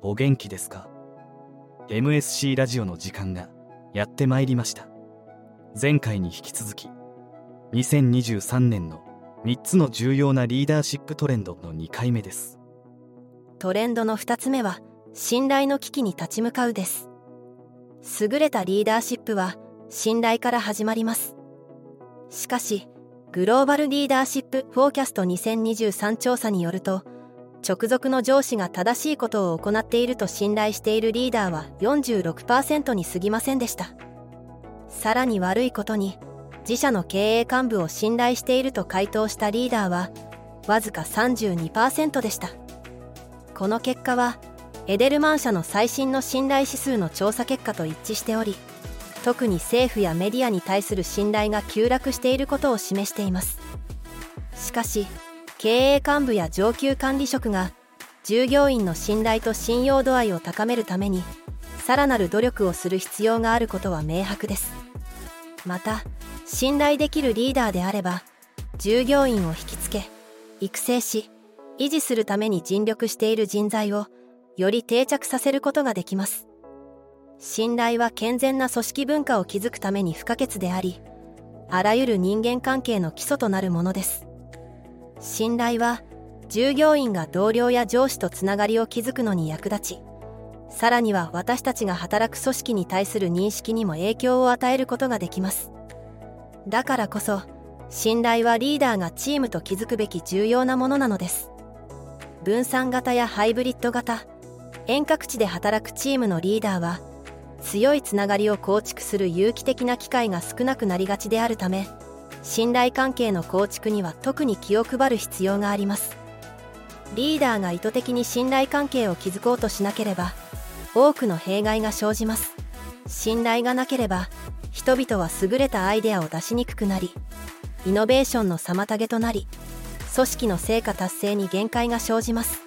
お元気ですか？MSC ラジオの時間がやってまいりました。前回に引き続き2023年の3つの重要なリーダーシップトレンドの2回目です。トレンドの2つ目は信頼の危機に立ち向かうです。優れたリーダーシップは信頼から始まります。しかしグローバルリーダーシップフォーキャスト2023調査によると直属の上司が正しいことを行っていると信頼しているリーダーは46%に過ぎませんでした。さらに悪いことに自社の経営幹部を信頼していると回答したリーダーはわずか32%でした。この結果はエデルマン社の最新の信頼指数の調査結果と一致しており特に政府やメディアに対する信頼が急落していることを示しています。しかし経営幹部や上級管理職が従業員の信頼と信用度合いを高めるためにさらなる努力をする必要があることは明白です。また信頼できるリーダーであれば従業員を引きつけ育成し維持するために尽力している人材をより定着させることができます。信頼は健全な組織文化を築くために不可欠でありあらゆる人間関係の基礎となるものです。信頼は従業員が同僚や上司とつながりを築くのに役立ちさらには私たちが働く組織に対する認識にも影響を与えることができます。だからこそ信頼はリーダーがチームと築くべき重要なものなのです。分散型やハイブリッド型遠隔地で働くチームのリーダーは強いつながりを構築する有機的な機会が少なくなりがちであるため信頼関係の構築には特に気を配る必要があります。リーダーが意図的に信頼関係を築こうとしなければ多くの弊害が生じます。信頼がなければ人々は優れたアイデアを出しにくくなりイノベーションの妨げとなり組織の成果達成に限界が生じます。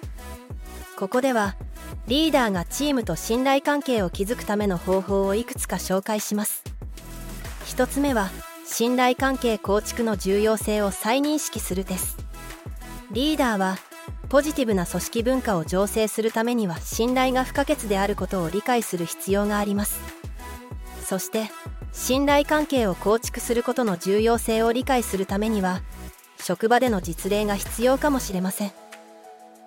ここではリーダーがチームと信頼関係を築くための方法をいくつか紹介します。1つ目は信頼関係構築の重要性を再認識するです。リーダーはポジティブな組織文化を醸成するためには信頼が不可欠であることを理解する必要があります。そして信頼関係を構築することの重要性を理解するためには職場での実例が必要かもしれません。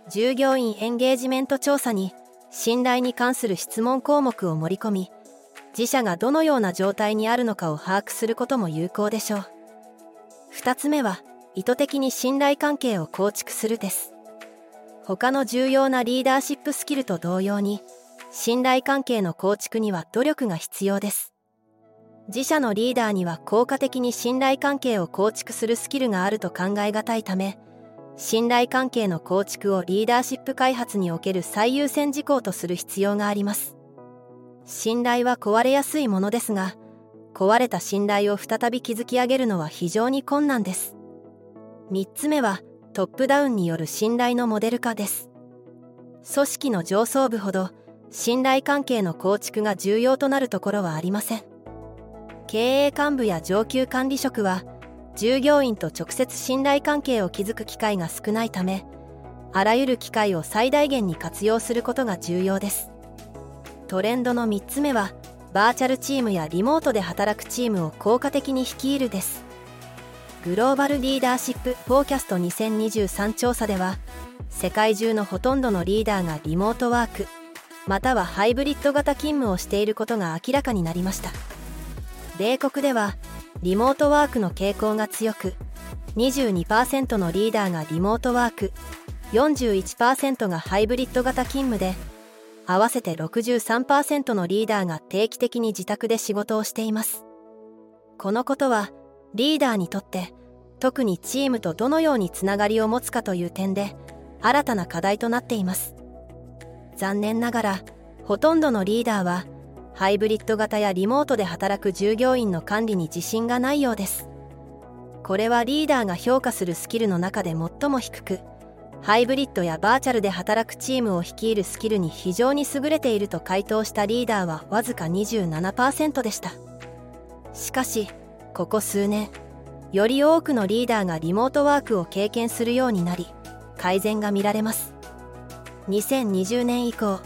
従業員エンゲージメント調査に信頼に関する質問項目を盛り込み自社がどのような状態にあるのかを把握することも有効でしょう。2つ目は意図的に信頼関係を構築するです。他の重要なリーダーシップスキルと同様に信頼関係の構築には努力が必要です。自社のリーダーには効果的に信頼関係を構築するスキルがあると考えがたいため信頼関係の構築をリーダーシップ開発における最優先事項とする必要があります。信頼は壊れやすいものですが壊れた信頼を再び築き上げるのは非常に困難です。3つ目はトップダウンによる信頼のモデル化です。組織の上層部ほど信頼関係の構築が重要となるところはありません。経営幹部や上級管理職は従業員と直接信頼関係を築く機会が少ないためあらゆる機会を最大限に活用することが重要です。トレンドの3つ目はバーチャルチームやリモートで働くチームを効果的に率いるです。グローバルリーダーシップフォーキャスト2023調査では世界中のほとんどのリーダーがリモートワークまたはハイブリッド型勤務をしていることが明らかになりました。米国ではリモートワークの傾向が強く22%のリーダーがリモートワーク41%がハイブリッド型勤務で合わせて63%のリーダーが定期的に自宅で仕事をしています。このことはリーダーにとって特にチームとどのようにつながりを持つかという点で新たな課題となっています。残念ながらほとんどのリーダーはハイブリッド型やリモートで働く従業員の管理に自信がないようです。これはリーダーが評価するスキルの中で最も低くハイブリッドやバーチャルで働くチームを率いるスキルに非常に優れていると回答したリーダーはわずか27%でした。しかしここ数年より多くのリーダーがリモートワークを経験するようになり改善が見られます。2020年以降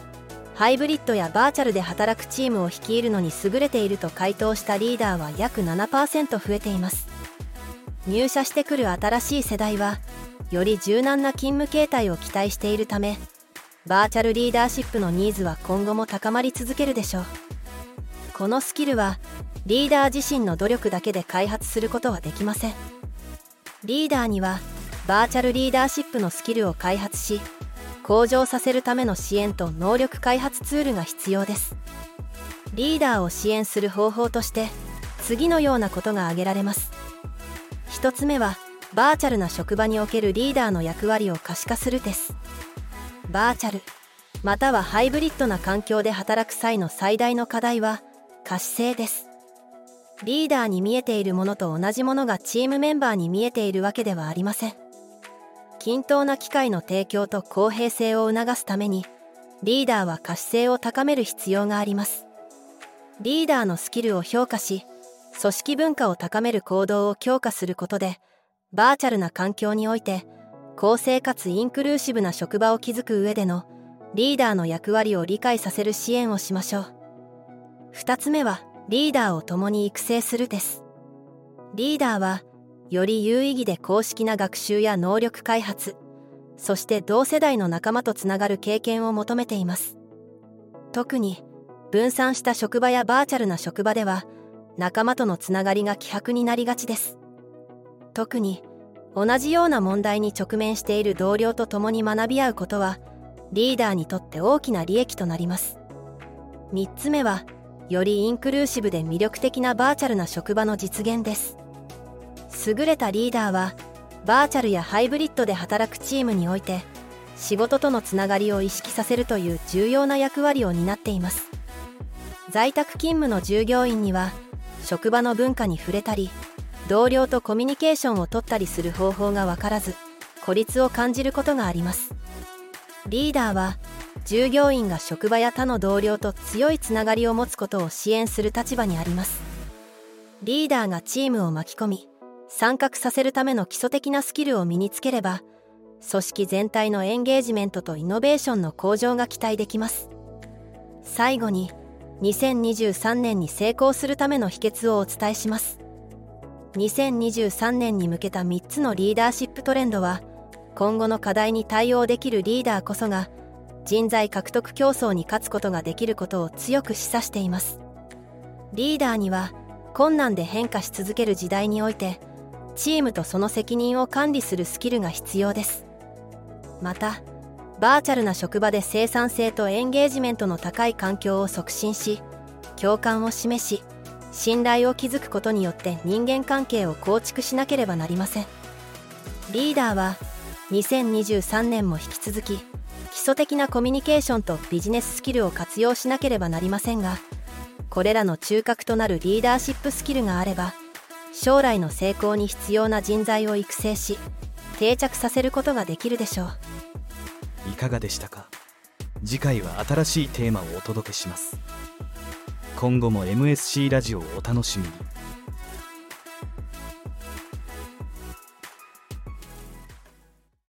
ハイブリッドやバーチャルで働くチームを率いるのに優れていると回答したリーダーは約7%増えています。入社してくる新しい世代はより柔軟な勤務形態を期待しているためバーチャルリーダーシップのニーズは今後も高まり続けるでしょう。このスキルはリーダー自身の努力だけで開発することはできません。リーダーにはバーチャルリーダーシップのスキルを開発し向上させるための支援と能力開発ツールが必要です。リーダーを支援する方法として次のようなことが挙げられます。1つ目はバーチャルな職場におけるリーダーの役割を可視化するです。バーチャルまたはハイブリッドな環境で働く際の最大の課題は可視性です。リーダーに見えているものと同じものがチームメンバーに見えているわけではありません。均等な機会の提供と公平性を促すためにリーダーは可視性を高める必要があります。リーダーのスキルを評価し組織文化を高める行動を強化することでバーチャルな環境において公正かつインクルーシブな職場を築く上でのリーダーの役割を理解させる支援をしましょう。2つ目はリーダーを共に育成するです。リーダーはより有意義で公式な学習や能力開発そして同世代の仲間とつながる経験を求めています。特に分散した職場やバーチャルな職場では仲間とのつながりが希薄になりがちです。特に同じような問題に直面している同僚と共に学び合うことはリーダーにとって大きな利益となります。3つ目はよりインクルーシブで魅力的なバーチャルな職場の実現です。優れたリーダーはバーチャルやハイブリッドで働くチームにおいて仕事とのつながりを意識させるという重要な役割を担っています。在宅勤務の従業員には職場の文化に触れたり同僚とコミュニケーションをとったりする方法が分からず孤立を感じることがあります。リーダーは従業員が職場や他の同僚と強いつながりを持つことを支援する立場にあります。リーダーがチームを巻き込み参画させるための基礎的なスキルを身につければ組織全体のエンゲージメントとイノベーションの向上が期待できます。最後に2023年に成功するための秘訣をお伝えします。2023年に向けた3つのリーダーシップトレンドは今後の課題に対応できるリーダーこそが人材獲得競争に勝つことができることを強く示唆しています。リーダーには困難で変化し続ける時代においてチームとその責任を管理するスキルが必要です。またバーチャルな職場で生産性とエンゲージメントの高い環境を促進し共感を示し信頼を築くことによって人間関係を構築しなければなりません。リーダーは2023年も引き続き基礎的なコミュニケーションとビジネススキルを活用しなければなりませんがこれらの中核となるリーダーシップスキルがあれば将来の成功に必要な人材を育成し定着させることができるでしょう。いかがでしたか？次回は新しいテーマをお届けします。今後も MSC ラジオをお楽しみに。